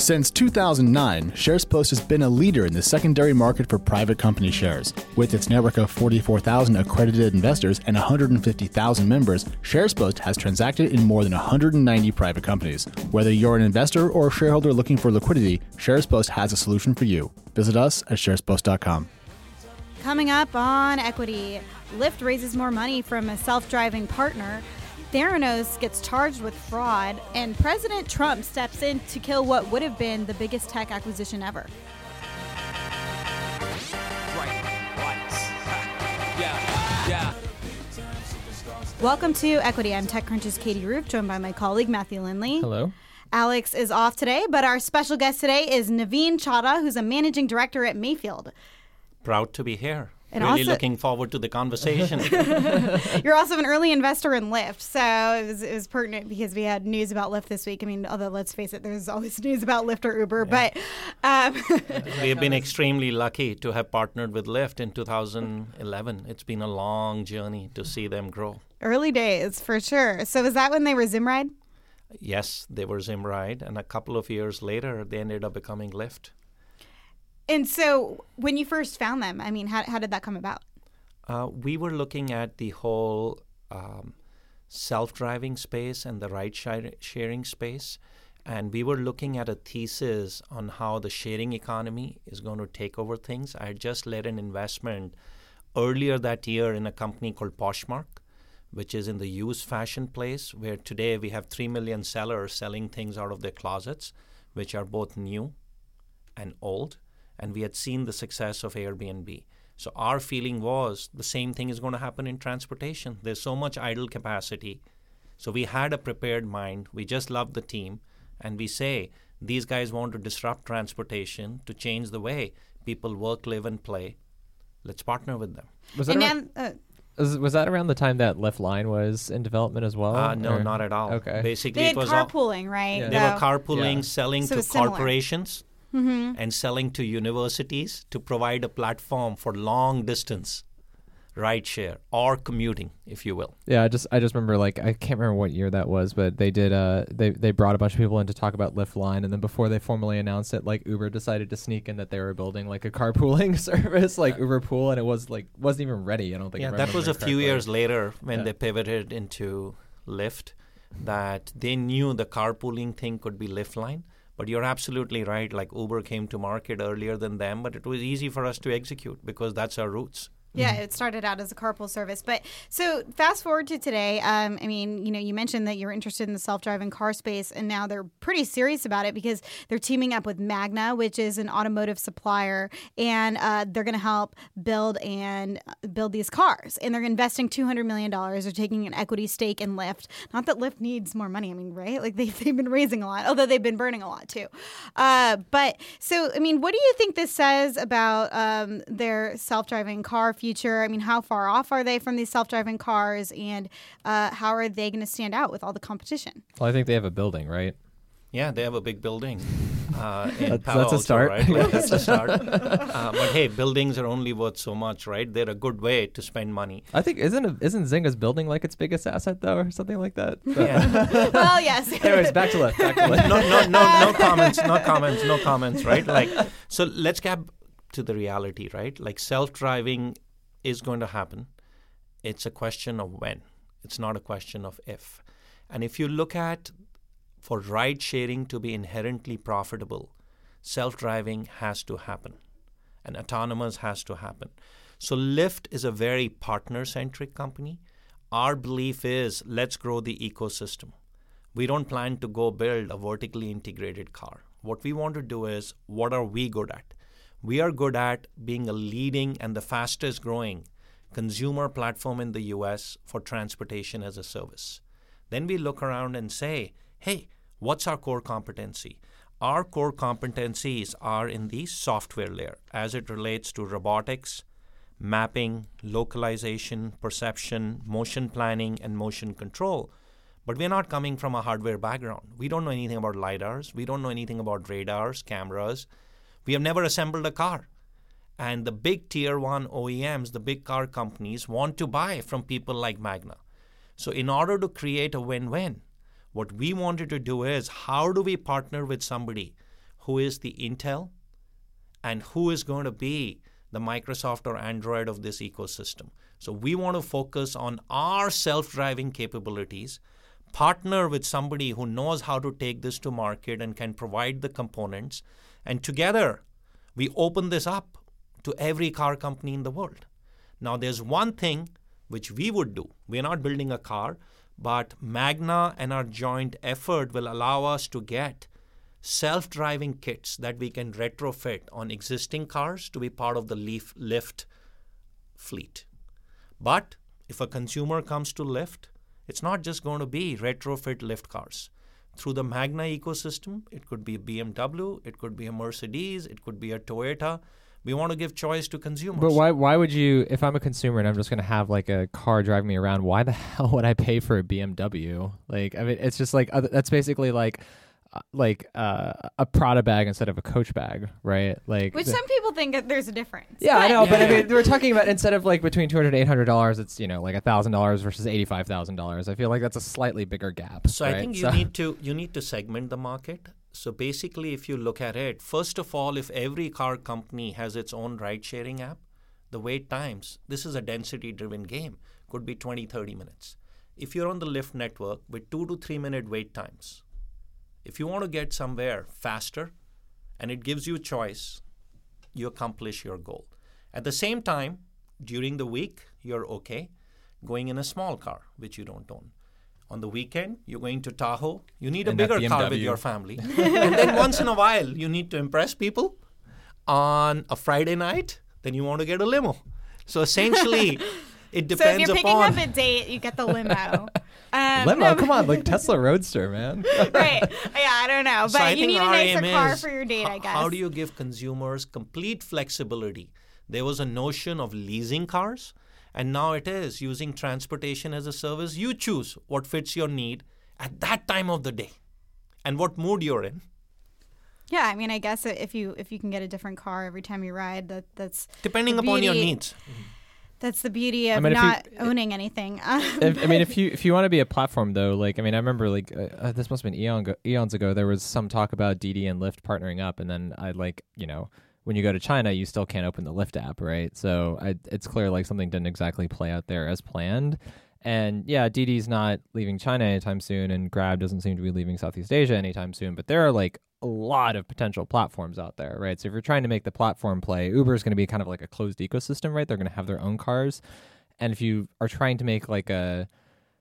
Since 2009, SharesPost has been a leader in the secondary market for private company shares. With its network of 44,000 accredited investors and 150,000 members, SharesPost has transacted in more than 190 private companies. Whether you're an investor or a shareholder looking for liquidity, SharesPost has a solution for you. Visit us at sharespost.com. Coming up on equity, Lyft raises more money from a self driving partner. Theranos gets charged with fraud, and President Trump steps in to kill what would have been the biggest tech acquisition ever. Welcome to Equity. I'm TechCrunch's Katie Roof, joined by my colleague Matthew Lynley. Hello. Alex is off today, but our special guest today is Naveen Chadha, who's a managing director at Mayfield. Proud to be here. And really also- looking forward to the conversation. You're also an early investor in Lyft, so it was, it was pertinent because we had news about Lyft this week. I mean, although let's face it, there's always news about Lyft or Uber, but um, we have been extremely lucky to have partnered with Lyft in 2011. It's been a long journey to see them grow. early days for sure. So was that when they were Zimride? Yes, they were Zimride, and a couple of years later, they ended up becoming Lyft. And so when you first found them, I mean, how, how did that come about? Uh, we were looking at the whole um, self-driving space and the ride-sharing space, and we were looking at a thesis on how the sharing economy is going to take over things. I had just led an investment earlier that year in a company called Poshmark, which is in the used fashion place, where today we have three million sellers selling things out of their closets, which are both new and old. And we had seen the success of Airbnb. So our feeling was the same thing is going to happen in transportation. There's so much idle capacity. So we had a prepared mind. We just loved the team. And we say, these guys want to disrupt transportation to change the way people work, live, and play. Let's partner with them. Was that, And around, then, uh, was, was that around the time that Lyft Line was in development as well? Uh, no, or- not at all. Okay. Basically, they it was all, carpooling, right? Yeah. they were carpooling, Yeah. selling So to it's similar. corporations and selling to universities to provide a platform for long distance ride share or commuting, if you will. Yeah, I just I just remember like I can't remember what year that was, but they did uh they they brought a bunch of people in to talk about Lyft Line, and then before they formally announced it, like Uber decided to sneak in that they were building like a carpooling service, like Uber Pool, and it was like wasn't even ready. I don't think. Yeah, that was a remember few correctly. years later when Yeah. they pivoted into Lyft that they knew the carpooling thing could be Lyft line. But you're absolutely right. Like Uber came to market earlier than them, but it was easy for us to execute because that's our roots. Yeah, it started out as a carpool service. But so fast forward to today. Um, I mean, you know, you mentioned that you're interested in the self driving car space, and now they're pretty serious about it because they're teaming up with Magna, which is an automotive supplier, and uh, they're going to help build and uh, build these cars. And they're investing $200 million. They're taking an equity stake in Lyft. Not that Lyft needs more money. I mean, right? Like they've, they've been raising a lot, although they've been burning a lot too. Uh, but so, I mean, what do you think this says about um, their self driving car future? I mean, how far off are they from these self driving cars, and uh, how are they going to stand out with all the competition? Well, I think they have a building, right? Yeah, they have a big building uh, in That's- Palo that's a start. right? Like, that's a start. uh, but hey, buildings are only worth so much, right? They're a good way to spend money. I think isn't isn't Zynga's building like its biggest asset though, or something like that? Yeah. well, yes. Anyways, back to Lyft. Back to Lyft. no, no, no, no comments, no comments, no comments, right? Like, so let's get to the reality, right? Like, self-driving is going to happen. It's a question of when. It's not a question of if. And if you look at for ride sharing to be inherently profitable, self-driving has to happen, and autonomous has to happen. So Lyft is a very partner-centric company. Our belief is let's grow the ecosystem. We don't plan to go build a vertically integrated car. What we want to do is what are we good at? We are good at being a leading and the fastest growing consumer platform in the US for transportation as a service. Then we look around and say, hey, what's our core competency? Our core competencies are in the software layer as it relates to robotics, mapping, localization, perception, motion planning, and motion control. But we're not coming from a hardware background. We don't know anything about LiDARs. We don't know anything about radars, cameras. We have never assembled a car. And the big tier one OEMs, the big car companies, want to buy from people like Magna. So, in order to create a win win, what we wanted to do is how do we partner with somebody who is the Intel and who is going to be the Microsoft or Android of this ecosystem. So we want to focus on our self driving capabilities, partner with somebody who knows how to take this to market and can provide the components, and together we open this up to every car company in the world. Now, there's one thing which we would do. We're not building a car, but Magna and our joint effort will allow us to get self driving kits that we can retrofit on existing cars to be part of the Leaf Lyft fleet. But if a consumer comes to Lyft, it's not just going to be retrofit Lyft cars. Through the Magna ecosystem, it could be a BMW, it could be a Mercedes, it could be a Toyota. We want to give choice to consumers. But why why would you if I'm a consumer and I'm just going to have like a car driving me around, why the hell would I pay for a BMW? Like I mean it's just like that's basically like like uh, a Prada bag instead of a Coach bag, right? Like Which the- some people think that there's a difference. Yeah, I know, but I mean, we're talking about instead of like between two hundred eight hundred dollars, it's you know like a thousand dollars versus eighty five thousand dollars. I feel like that's a slightly bigger gap. So I think you So- need to you need to segment the market. So basically, if you look at it, first of all, if every car company has its own ride-sharing app, the wait times, this is a density-driven game, could be 20, 30 minutes. If you're on the Lyft network with two to three minute wait times, if you want to get somewhere faster and it gives you a choice, you accomplish your goal. At the same time, during the week, you're okay going in a small car, which you don't own. On the weekend, you're going to Tahoe, you need a bigger car with your family. and then once in a while, you need to impress people. On a Friday night, then you want to get a limo. So essentially, it So if you're picking upon. up a date, you get the limo. Um, limo. no, come on, like Tesla Roadster, man. right. Yeah, I don't know. But So you need a our nicer aim car is for your date, I guess. How do you give consumers complete flexibility? There was a notion of leasing cars, and now it is using transportation as a service. You choose what fits your need at that time of the day and what mood you're in. Yeah, I mean, I guess if you if you can get a different car every time you ride, that that's Depending the upon your beauty- needs. That's the beauty of mean, if you- not owning anything. Um, if, I mean, if you if you want to be a platform though, like I mean, I remember like uh, uh, this must have been eon go, eons ago. There was some talk about Didi and Lyft partnering up, and then I like you know when you go to China, you still can't open the Lyft app, right? So I, it's clear like something didn't exactly play out there as planned. And yeah, Didi's not leaving China anytime soon, and Grab doesn't seem to be leaving Southeast Asia anytime soon. But there are like a lot of potential platforms out there, right? So if you're trying to make the platform play, Uber is going to be kind of like a closed ecosystem, right? They're going to have their own cars, and if you are trying to make like a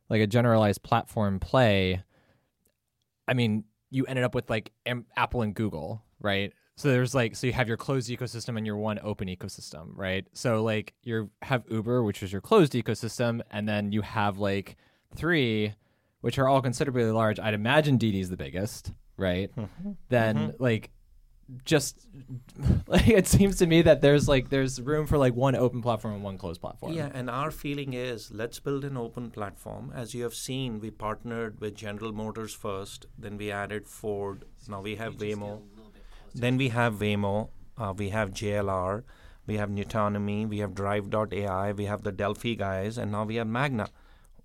like a generalized platform play, I mean, you ended up with like Am- Apple and Google, right? So there's like so you have your closed ecosystem and your one open ecosystem, right? So like you have Uber, which is your closed ecosystem, and then you have like three, which are all considerably large. I'd imagine Didi's the biggest, right? Then like just like it seems to me that there's like there's room for like one open platform and one closed platform. Yeah, and our feeling is let's build an open platform. As you have seen, we partnered with General Motors first, then we added Ford. Now we have Waymo. Then we have Waymo. Uh, we have JLR. We have Nutonomy. We have Drive.ai. We have the Delphi guys, and now we have Magna.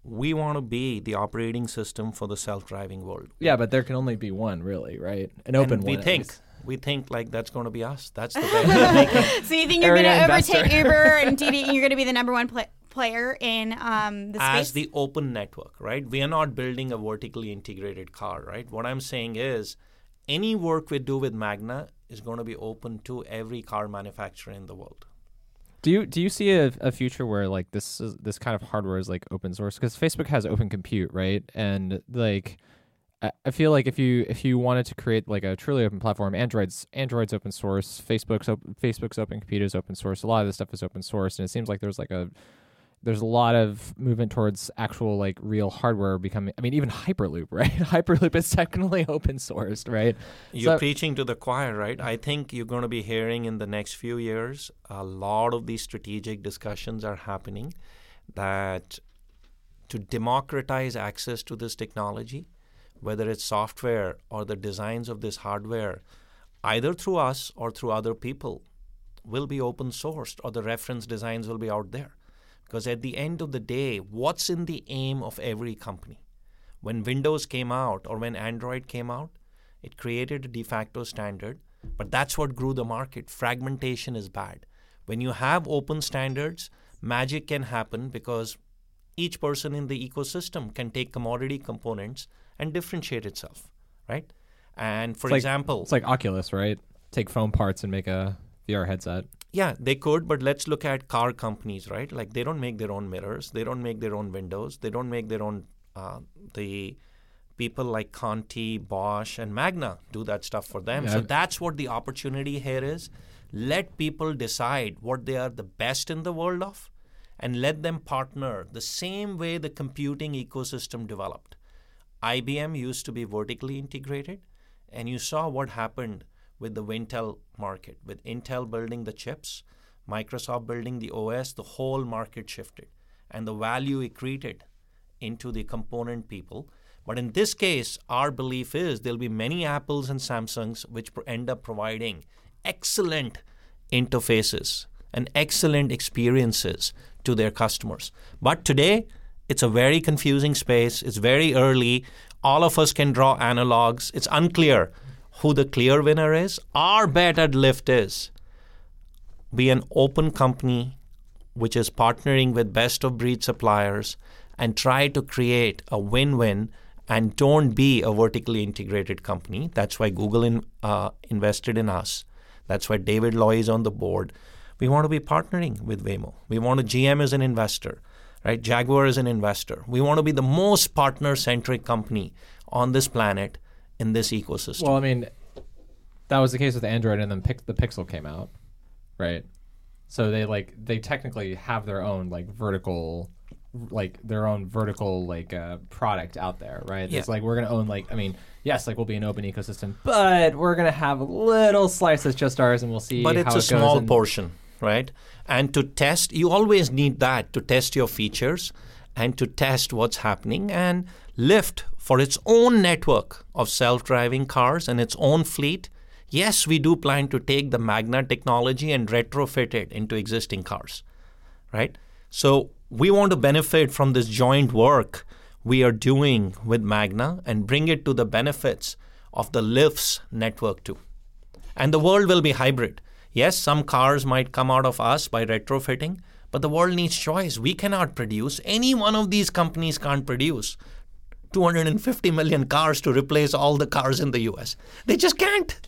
We want to be the operating system for the self-driving world. Yeah, but there can only be one, really, right? An open and we one. at think we think like that's going to be us. That's the bet so you think you're going to overtake. Uber and Didi, and you're going to be the number one pla player in um, the space? as the open network, right? We are not building a vertically integrated car, right? What I'm saying is any work we do with Magna is going to be open to every car manufacturer in the world. Do you do you see a, a future where like this is, this kind of hardware is like open source? Because Facebook has Open Compute, right? And like, I, feel like if you if you wanted to create like a truly open platform, Android's Android's open source, Facebook's op- Facebook's Open Compute is open source. A lot of this stuff is open source, and it seems like there's like a there's a lot of movement towards actual like real hardware becoming. I mean, even Hyperloop, right? Hyperloop is technically open sourced, right? You're So- preaching to the choir, right? I think you're going to be hearing in the next few years a lot of these strategic discussions are happening that to democratize access to this technology, whether it's software or the designs of this hardware, either through us or through other people, will be open sourced or the reference designs will be out there. Because at the end of the day, what's in the aim of every company? When Windows came out or when Android came out, It created a de facto standard, but that's what grew the market. Fragmentation is bad. When you have open standards, magic can happen because each person in the ecosystem can take commodity components and differentiate itself, right? And for It's like- example, It's like Oculus, right? Take foam parts and make a VR headset. Yeah, they could, but let's look at car companies, right? Like they don't make their own mirrors, they don't make their own windows, they don't make their own. Uh, the people like Conti, Bosch, and Magna do that stuff for them. So that's what the opportunity here is. Let people decide what they are the best in the world of, and let them partner the same way the computing ecosystem developed. IBM used to be vertically integrated, and you saw what happened with the Intel market. With Intel building the chips, Microsoft building the OS, the whole market shifted, and the value it created into the component people. But in this case, our belief is there'll be many Apples and Samsungs which end up providing excellent interfaces and excellent experiences to their customers. But today, it's a very confusing space. It's very early. All of us can draw analogs. It's unclear who the clear winner is. Our bet at Lyft is be an open company which is partnering with best of breed suppliers and try to create a win win and don't be a vertically integrated company. That's why Google in, uh, invested in us. That's why David Lawee is on the board. We want to be partnering with Waymo. We want to GM as an investor, right? Jaguar is an investor. We want to be the most partner centric company on this planet in this ecosystem. Well, I mean, that was the case with Android, and then Pix- the Pixel came out, right? So they like they technically have their own like vertical, like their own vertical like uh, product out there, right? Yeah. It's like we're gonna own like I mean, yes, like we'll be an open ecosystem, but we're gonna have a little slice that's just ours, and we'll see. but it's it a goes small and- portion, right? And to test, you always need that to test your features and to test what's happening. And Lyft, for its own network of self driving cars and its own fleet, yes, we do plan to take the Magna technology and retrofit it into existing cars, right? So we want to benefit from this joint work we are doing with Magna and bring it to the benefits of the Lyft's network too. And the world will be hybrid. Yes, some cars might come out of us by retrofitting, but the world needs choice. We cannot produce, any one of these companies can't produce 250 million cars to replace all the cars in the US. They just can't.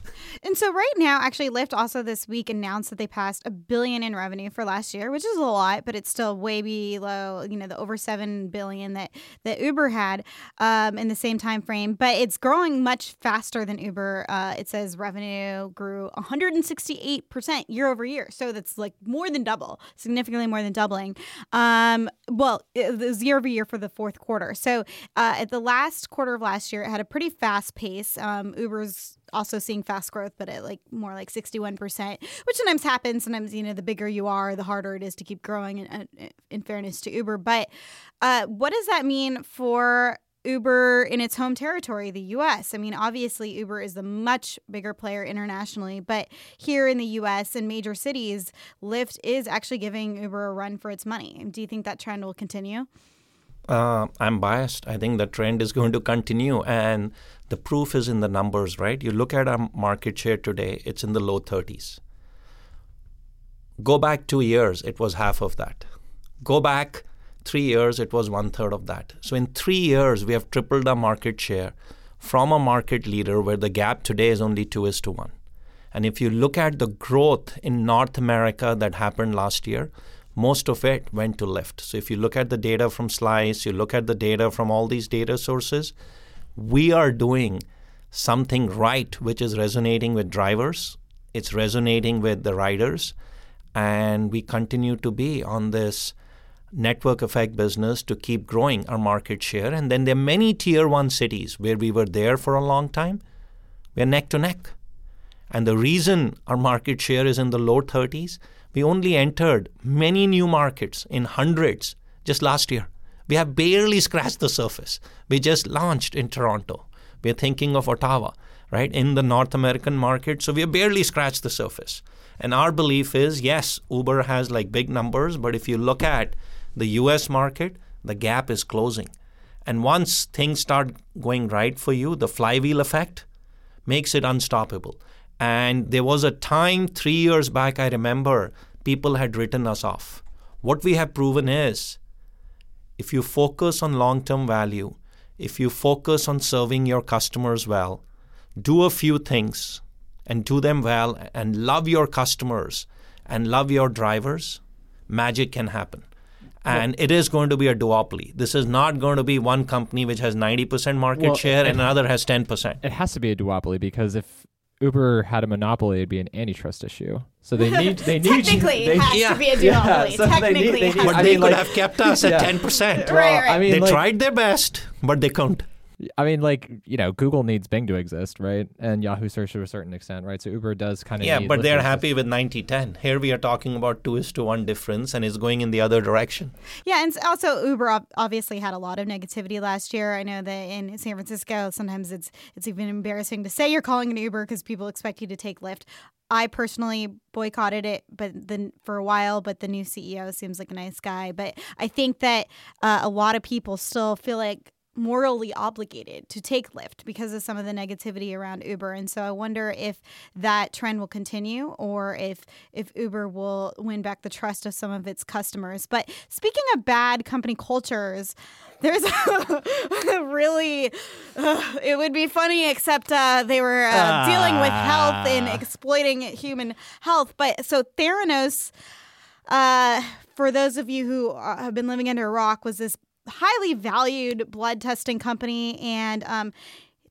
And so right now, actually, Lyft also this week announced that they passed a billion in revenue for last year, which is a lot, but it's still way below, you know, the over seven billion that that Uber had um, in the same time frame. But it's growing much faster than Uber. Uh, it says revenue grew 168 percent year over year, so that's like more than double, significantly more than doubling. Um, well, it was year over year for the fourth quarter. So uh, at the last quarter of last year, it had a pretty fast pace. Um, Uber's also seeing fast growth, but at like more like 61%, which sometimes happens. Sometimes, you know, the bigger you are, the harder it is to keep growing in, in, fairness to Uber. But uh, what does that mean for Uber in its home territory, the US? I mean, obviously, Uber is the much bigger player internationally, but here in the US and major cities, Lyft is actually giving Uber a run for its money. Do you think that trend will continue? Uh, I'm biased. I think the trend is going to continue, and the proof is in the numbers, right? You look at our market share today, it's in the low 30s. Go back two years, it was half of that. Go back three years, it was one third of that. So in three years, we have tripled our market share from a market leader where the gap today is only two is to one. And if you look at the growth in North America that happened last year, most of it went to Lyft. So if you look at the data from Slice, you look at the data from all these data sources, we are doing something right, which is resonating with drivers. It's resonating with the riders. And we continue to be on this network effect business to keep growing our market share. And then there are many tier one cities where we were there for a long time. We're neck to neck. And the reason our market share is in the low 30s, we only entered many new markets in hundreds just last year. We have barely scratched the surface. We just launched in Toronto. We're thinking of Ottawa, right, in the North American market. So we have barely scratched the surface. And our belief is yes, Uber has like big numbers, but if you look at the US market, the gap is closing. And once things start going right for you, the flywheel effect, makes it unstoppable. And there was a time three years back, I remember, people had written us off. What we have proven is if you focus on long term value, if you focus on serving your customers well, do a few things and do them well and love your customers and love your drivers, magic can happen. And it is going to be a duopoly. This is not going to be one company which has 90% market Well, share and another has 10%. It has to be a duopoly because if Uber had a monopoly, it'd be an antitrust issue. So they need they need Technically, they, it has yeah. to be a Yeah, duopoly. so they need- Technically, they it need- But I they mean, could like- have kept us at Yeah. 10%. Well, Right, right. I mean, they like, tried their best, but they couldn't. I mean, like you know, Google needs Bing to exist, right? And Yahoo Search to a certain extent, right? So Uber does kind of Yeah, but they're happy with 90 10. Here we are talking about 2 is to 1 difference and it's going in the other direction. Yeah, and also Uber obviously had a lot of negativity last year. I know that in San Francisco, sometimes it's it's even embarrassing to say you're calling an Uber because people expect you to take Lyft. I personally boycotted it, but then for a while. But the new CEO seems like a nice guy. But I think that uh, a lot of people still feel like morally obligated to take Lyft because of some of the negativity around Uber. And so I wonder if that trend will continue or if if Uber will win back the trust of some of its customers. But speaking of bad company cultures, there's a really uh, it would be funny except uh, they were uh, dealing with health and exploiting human health. But so Theranos uh, for those of you who uh, have been living under a rock, was this highly valued blood testing company, and um,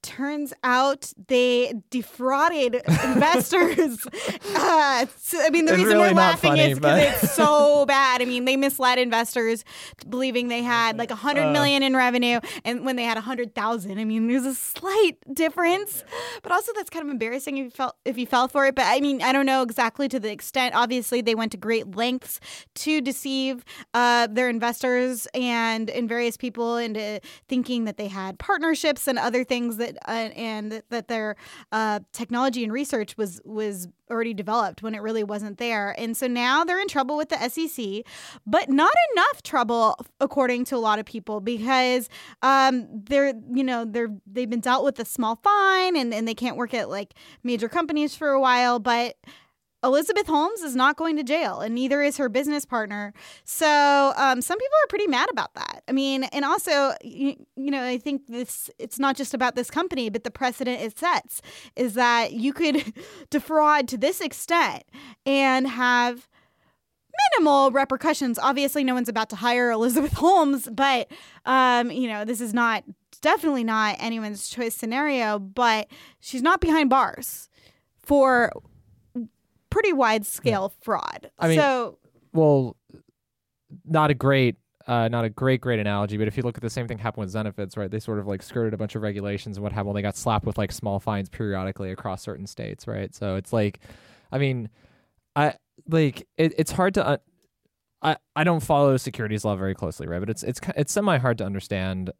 turns out they defrauded investors. uh, I mean, the It's reason really we're laughing funny, is because but- it's so bad. I mean, they misled investors believing they had like a Uh. hundred million in revenue, and when they had a hundred thousand. I mean, there's a slight difference, but also that's kind of embarrassing if you felt if you fell for it. But I mean, I don't know exactly to the extent. Obviously, they went to great lengths to deceive uh, their investors and and various people into thinking that they had partnerships and other things that uh, and that their uh, technology and research was was already developed when it really wasn't there. And so now they're in trouble with the SEC, but not enough trouble according to a lot of people because um, they're you know they're they've been dealt with a small fine and, and they can't work at like major companies for a while, but Elizabeth Holmes is not going to jail, and neither is her business partner. So um, some people are pretty mad about that. I mean, and also, you, you know, I think this it's not just about this company, but the precedent it sets is that you could defraud to this extent and have minimal repercussions. Obviously, no one's about to hire Elizabeth Holmes, but um, you know, this is not definitely not anyone's choice scenario. But she's not behind bars for pretty wide scale fraud. I mean- so well, not a great, uh, not a great, great analogy. But if you look at the same thing happened with Zenefits, right? They sort of like skirted a bunch of regulations and what happened. They got slapped with like small fines periodically across certain states, right? So it's like, I mean, I like it, it's hard to. Uh, I, I don't follow securities law very closely, right? But it's it's it's semi hard to understand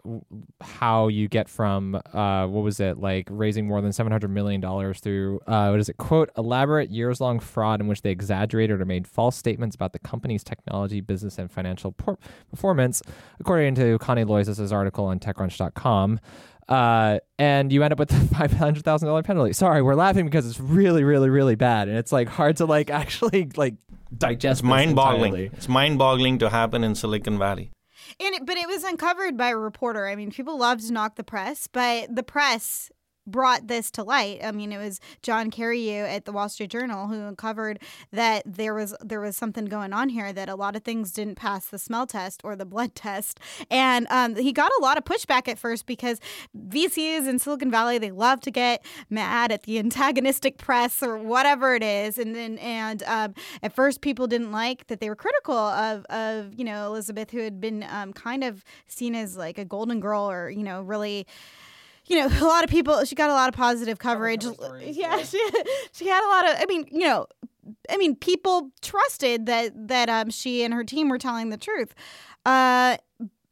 how you get from uh what was it like raising more than seven hundred million dollars through uh what is it quote elaborate years long fraud in which they exaggerated or made false statements about the company's technology, business, and financial por- performance, according to Connie Loizos's article on TechCrunch.com. Uh, and you end up with a five hundred thousand dollar penalty. Sorry, we're laughing because it's really, really, really bad, and it's like hard to like actually like digest. It's mind boggling. entirely. It's mind boggling to happen in Silicon Valley. and it, but it was uncovered by a reporter. I mean, people love to knock the press, but the press brought this to light. I mean, it was John Carreyrou at the Wall Street Journal who uncovered that there was there was something going on here that a lot of things didn't pass the smell test or the blood test, and um, he got a lot of pushback at first because VCs in Silicon Valley they love to get mad at the antagonistic press or whatever it is, and then and um, at first people didn't like that they were critical of of you know Elizabeth who had been um, kind of seen as like a golden girl or you know really you know, a lot of people. She got a lot of positive coverage. yeah, she she had a lot of. I mean, you know, I mean, people trusted that that um she and her team were telling the truth. Uh,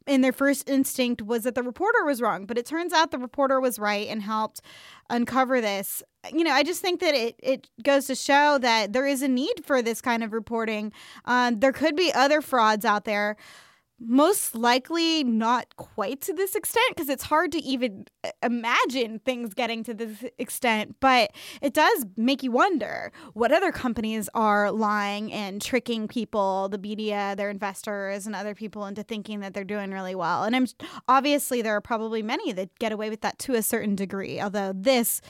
and their first instinct was that the reporter was wrong, but it turns out the reporter was right and helped uncover this. You know, I just think that it, it goes to show that there is a need for this kind of reporting. Um, there could be other frauds out there most likely not quite to this extent because it's hard to even uh, imagine things getting to this extent. But it does make you wonder what other companies are lying and tricking people, the media, their investors, and other people into thinking that they're doing really well. And I'm obviously there are probably many that get away with that to a certain degree. Although this,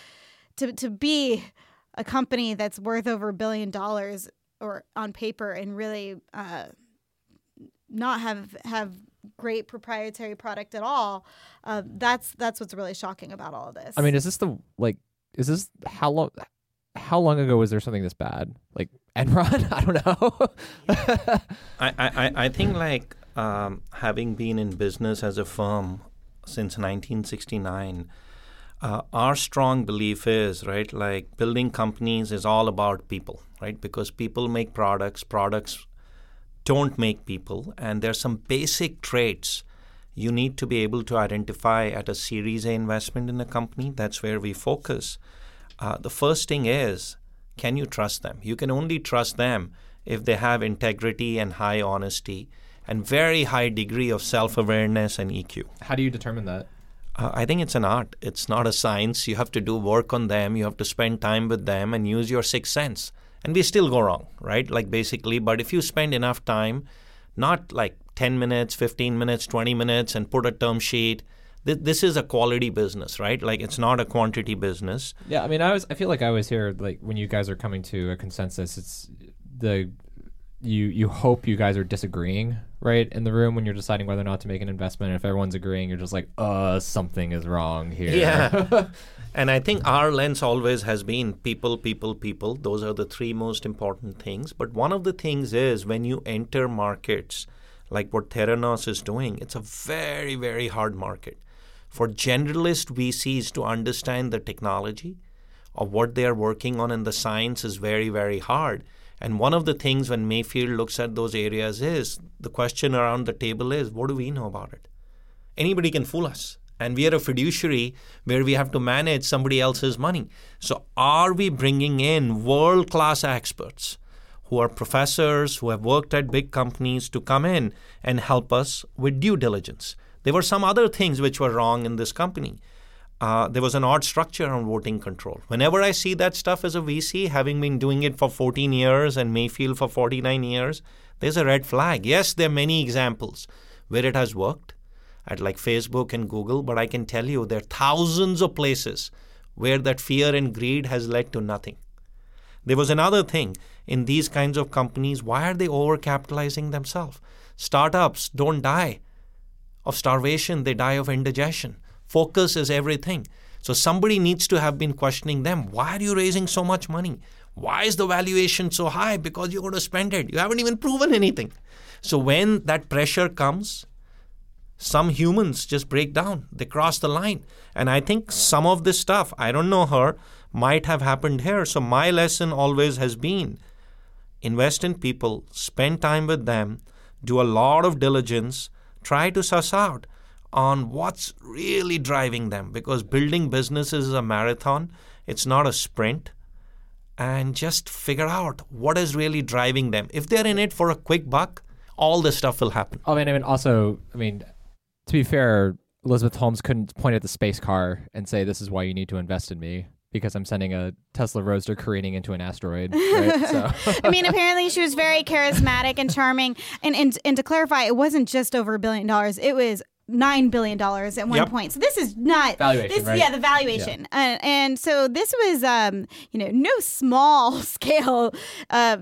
to to be a company that's worth over a billion dollars or on paper and really. Uh, not have have great proprietary product at all. Uh, that's that's what's really shocking about all of this. I mean, is this the like? Is this how long? How long ago was there something this bad? Like Enron? I don't know. I, I I think like um, having been in business as a firm since 1969. Uh, our strong belief is right like building companies is all about people right because people make products products don't make people. And there's some basic traits you need to be able to identify at a Series A investment in a company. That's where we focus. Uh, the first thing is can you trust them? You can only trust them if they have integrity and high honesty and very high degree of self-awareness and EQ. How do you determine that? Uh, I think it's an art. It's not a science. You have to do work on them. You have to spend time with them and use your sixth sense and we still go wrong, right? Like basically, but if you spend enough time, not like 10 minutes, 15 minutes, 20 minutes, and put a term sheet, th- this is a quality business, right? Like it's not a quantity business. Yeah, I mean, I was, I feel like I was here, like when you guys are coming to a consensus, it's the, you, you hope you guys are disagreeing, right, in the room when you're deciding whether or not to make an investment. And if everyone's agreeing, you're just like, uh, something is wrong here. Yeah. And I think our lens always has been people, people, people. Those are the three most important things. But one of the things is when you enter markets like what Theranos is doing, it's a very, very hard market. For generalist VCs to understand the technology of what they are working on and the science is very, very hard. And one of the things when Mayfield looks at those areas is the question around the table is what do we know about it? Anybody can fool us and we are a fiduciary where we have to manage somebody else's money. So, are we bringing in world class experts who are professors who have worked at big companies to come in and help us with due diligence? There were some other things which were wrong in this company. Uh, there was an odd structure on voting control. Whenever I see that stuff as a VC, having been doing it for 14 years and Mayfield for 49 years, there's a red flag. Yes, there are many examples where it has worked at like Facebook and Google, but I can tell you there are thousands of places where that fear and greed has led to nothing. There was another thing in these kinds of companies why are they overcapitalizing themselves? Startups don't die of starvation, they die of indigestion. Focus is everything. So somebody needs to have been questioning them why are you raising so much money? Why is the valuation so high? Because you're going to spend it. You haven't even proven anything. So when that pressure comes, some humans just break down, they cross the line. And I think some of this stuff, I don't know her, might have happened here. So my lesson always has been invest in people, spend time with them, do a lot of diligence, try to suss out on what's really driving them because building businesses is a marathon, it's not a sprint. And just figure out what is really driving them. If they're in it for a quick buck, all this stuff will happen. I mean, I mean, also, I mean, to be fair, Elizabeth Holmes couldn't point at the space car and say, "This is why you need to invest in me." Because I'm sending a Tesla Roadster careening into an asteroid. Right? so. I mean, apparently she was very charismatic and charming. And, and and to clarify, it wasn't just over a billion dollars. It was nine billion dollars at one yep. point. So this is not valuation, this, right? Yeah, the valuation. Yeah. Uh, and so this was, um, you know, no small scale uh,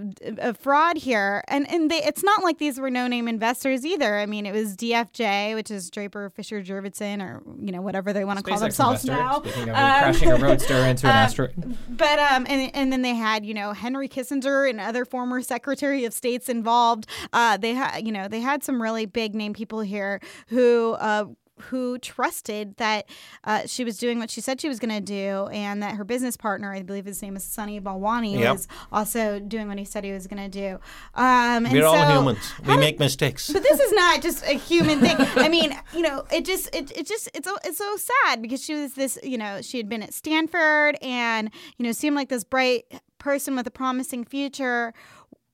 fraud here. And and they, it's not like these were no name investors either. I mean, it was DFJ, which is Draper Fisher Jurvetson, or you know whatever they want to call themselves investor, now. Of um, crashing a roadster into an uh, asteroid. But um, and and then they had you know Henry Kissinger and other former Secretary of States involved. Uh, they had you know they had some really big name people here who uh, who trusted that uh, she was doing what she said she was going to do, and that her business partner, I believe his name is Sunny Balwani, yep. was also doing what he said he was going to do. Um, We're all humans. We make mistakes. But this is not just a human thing. I mean, you know, it just it, it just it's it's so sad because she was this, you know, she had been at Stanford and you know seemed like this bright person with a promising future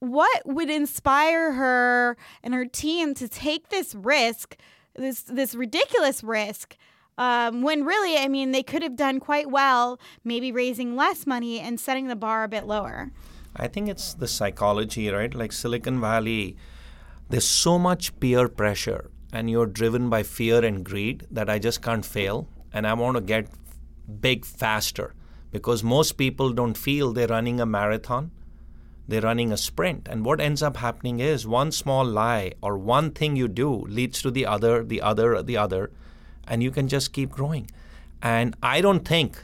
what would inspire her and her team to take this risk, this this ridiculous risk? Um, when really, I mean, they could have done quite well, maybe raising less money and setting the bar a bit lower. I think it's the psychology, right? Like Silicon Valley, there's so much peer pressure, and you're driven by fear and greed that I just can't fail, and I want to get big faster because most people don't feel they're running a marathon they're running a sprint. And what ends up happening is one small lie or one thing you do leads to the other, the other, the other, and you can just keep growing. And I don't think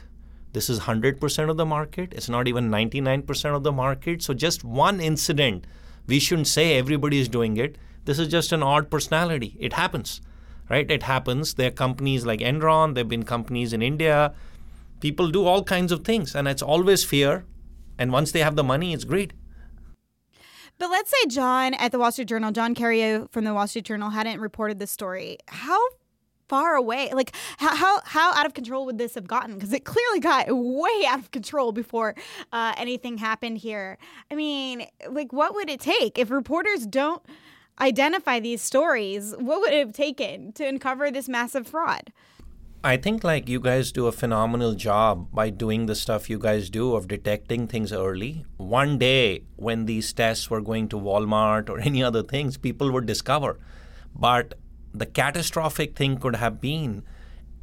this is 100% of the market. It's not even 99% of the market. So just one incident, we shouldn't say everybody is doing it. This is just an odd personality. It happens, right? It happens. There are companies like Enron, there have been companies in India. People do all kinds of things, and it's always fear. And once they have the money, it's great. But let's say John at the Wall Street Journal, John Carreyrou from the Wall Street Journal, hadn't reported the story. How far away, like how how, how out of control would this have gotten? Because it clearly got way out of control before uh, anything happened here. I mean, like what would it take if reporters don't identify these stories? What would it have taken to uncover this massive fraud? I think like you guys do a phenomenal job by doing the stuff you guys do of detecting things early. One day when these tests were going to Walmart or any other things, people would discover. But the catastrophic thing could have been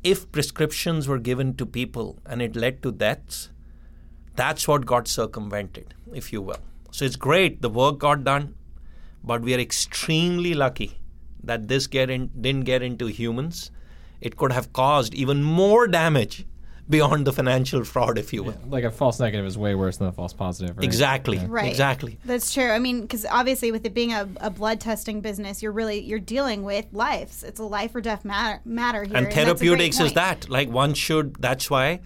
if prescriptions were given to people and it led to deaths, that's what got circumvented, if you will. So it's great, the work got done, but we are extremely lucky that this get in, didn't get into humans it could have caused even more damage beyond the financial fraud, if you will. Yeah, like a false negative is way worse than a false positive. Right? Exactly. Yeah. Right. Exactly. That's true. I mean, because obviously, with it being a, a, blood testing business, you're really you're dealing with lives. It's a life or death matter matter here. And, and therapeutics is that. Like one should. That's why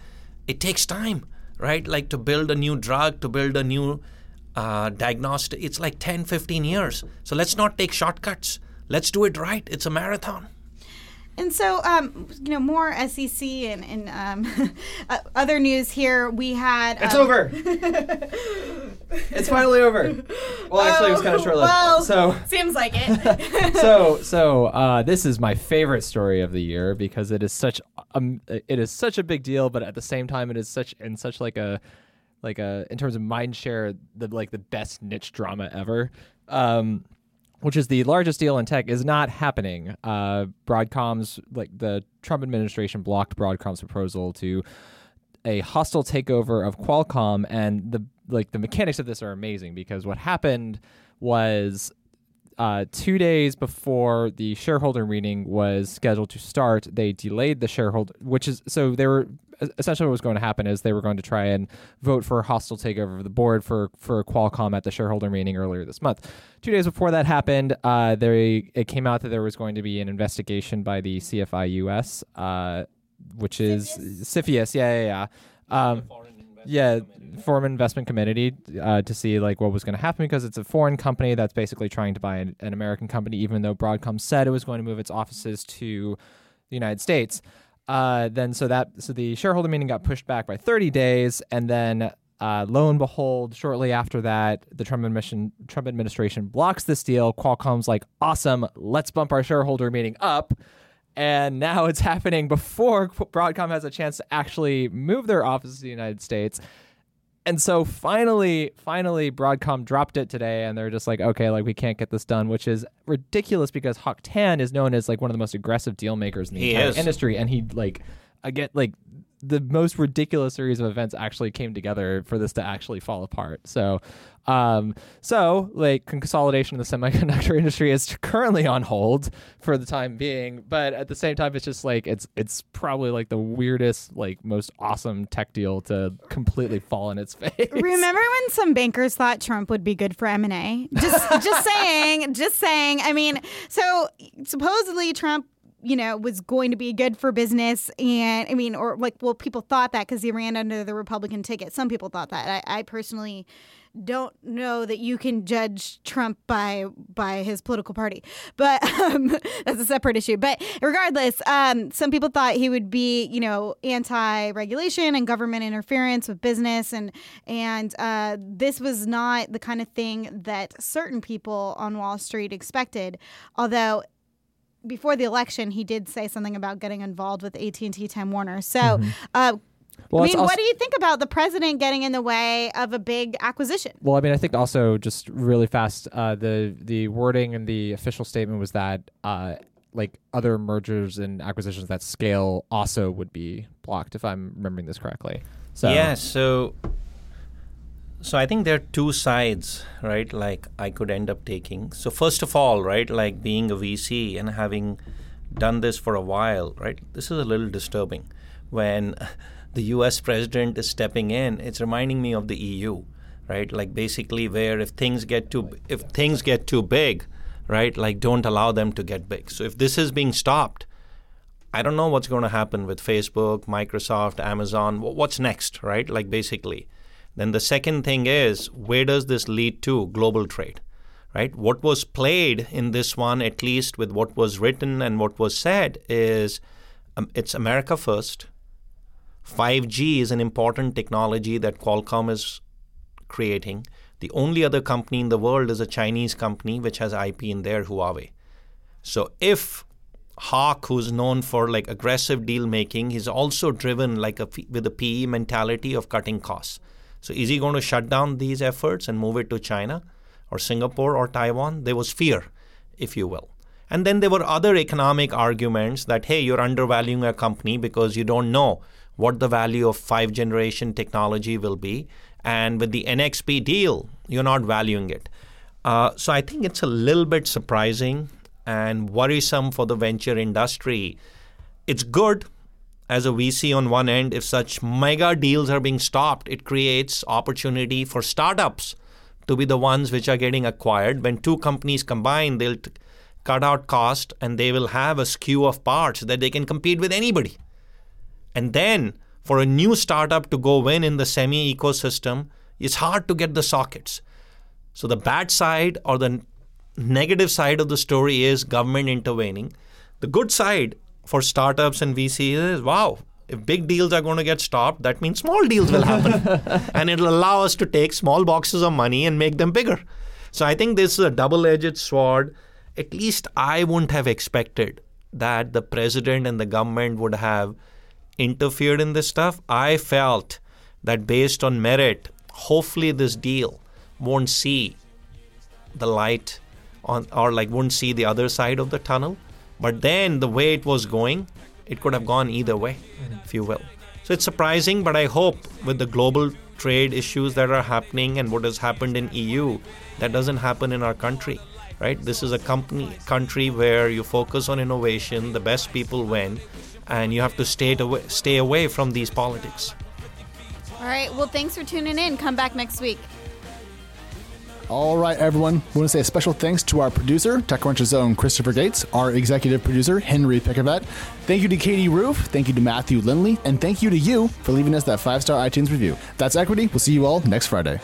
it takes time, right? Like to build a new drug, to build a new uh, diagnostic. It's like 10, 15 years. So let's not take shortcuts. Let's do it right. It's a marathon. And so, um, you know, more SEC and, and um, uh, other news here. We had. It's um, over. it's finally over. Well, actually, it was kind of short lived. Well, so seems like it. so, so uh, this is my favorite story of the year because it is such um, it is such a big deal, but at the same time, it is such in such like a like a in terms of mind share the like the best niche drama ever. Um, which is the largest deal in tech, is not happening. Uh, Broadcom's like the Trump administration blocked Broadcom's proposal to a hostile takeover of Qualcomm, and the like the mechanics of this are amazing because what happened was uh, two days before the shareholder meeting was scheduled to start, they delayed the shareholder, which is so they were essentially what was going to happen is they were going to try and vote for a hostile takeover of the board for for Qualcomm at the shareholder meeting earlier this month. Two days before that happened, uh, they it came out that there was going to be an investigation by the CFIUS, uh, which is CFIUS, yeah, yeah, yeah. Um, yeah, foreign investment committee uh, to see like what was going to happen because it's a foreign company that's basically trying to buy an, an, American company, even though Broadcom said it was going to move its offices to the United States. Uh, then so that so the shareholder meeting got pushed back by 30 days, and then uh, lo and behold, shortly after that, the Trump administration Trump administration blocks this deal. Qualcomm's like, awesome, let's bump our shareholder meeting up. And now it's happening before Broadcom has a chance to actually move their office to the United States. And so finally, finally, Broadcom dropped it today, and they're just like, okay, like we can't get this done, which is ridiculous because Hock Tan is known as like one of the most aggressive deal makers in the he entire is. industry, and he like again like the most ridiculous series of events actually came together for this to actually fall apart. So, um, so like consolidation in the semiconductor industry is currently on hold for the time being, but at the same time, it's just like it's it's probably like the weirdest, like most awesome tech deal to completely fall in its face. Remember when some bankers thought Trump would be good for M and A? Just just saying, just saying. I mean, so supposedly Trump you know, was going to be good for business. And I mean, or like, well, people thought that because he ran under the Republican ticket. Some people thought that. I, I personally don't know that you can judge Trump by by his political party, but um, that's a separate issue. But regardless, um, some people thought he would be, you know, anti-regulation and government interference with business, and and uh, this was not the kind of thing that certain people on Wall Street expected. Although before the election, he did say something about getting involved with AT and T Time Warner. So. Mm-hmm. Uh, well, I mean, also, what do you think about the president getting in the way of a big acquisition? Well, I mean, I think also just really fast, uh, the the wording in the official statement was that uh, like other mergers and acquisitions that scale also would be blocked, if I'm remembering this correctly. So yeah, so so I think there are two sides, right? Like I could end up taking. So first of all, right, like being a VC and having done this for a while, right? This is a little disturbing when the US president is stepping in, it's reminding me of the EU, right? Like basically where if things get too if things get too big, right? Like don't allow them to get big. So if this is being stopped, I don't know what's going to happen with Facebook, Microsoft, Amazon. What's next, right? Like basically. Then the second thing is where does this lead to global trade? Right? What was played in this one, at least with what was written and what was said, is um, it's America first 5G is an important technology that Qualcomm is creating. The only other company in the world is a Chinese company which has IP in there, Huawei. So if Hock, who's known for like aggressive deal making, he's also driven like a with a PE mentality of cutting costs. So is he going to shut down these efforts and move it to China or Singapore or Taiwan? There was fear, if you will. And then there were other economic arguments that hey, you're undervaluing a company because you don't know what the value of five generation technology will be. And with the NXP deal, you're not valuing it. Uh, so I think it's a little bit surprising and worrisome for the venture industry. It's good as a VC on one end, if such mega deals are being stopped, it creates opportunity for startups to be the ones which are getting acquired. When two companies combine, they'll t- cut out cost and they will have a SKU of parts that they can compete with anybody. And then for a new startup to go win in the semi ecosystem, it's hard to get the sockets. So the bad side or the negative side of the story is government intervening. The good side for startups and VCs is wow, if big deals are going to get stopped, that means small deals will happen. and it'll allow us to take small boxes of money and make them bigger. So I think this is a double edged sword. At least I wouldn't have expected that the president and the government would have interfered in this stuff, I felt that based on merit, hopefully this deal won't see the light on or like won't see the other side of the tunnel. But then the way it was going, it could have gone either way, if you will. So it's surprising, but I hope with the global trade issues that are happening and what has happened in EU, that doesn't happen in our country. Right? This is a company country where you focus on innovation, the best people win, and you have to stay away, stay away from these politics. All right. Well, thanks for tuning in. Come back next week. All right, everyone. We want to say a special thanks to our producer, TechCrunch's own Christopher Gates, our executive producer, Henry Pickavet. Thank you to Katie Roof. Thank you to Matthew Lynley. And thank you to you for leaving us that five star iTunes review. That's Equity. We'll see you all next Friday.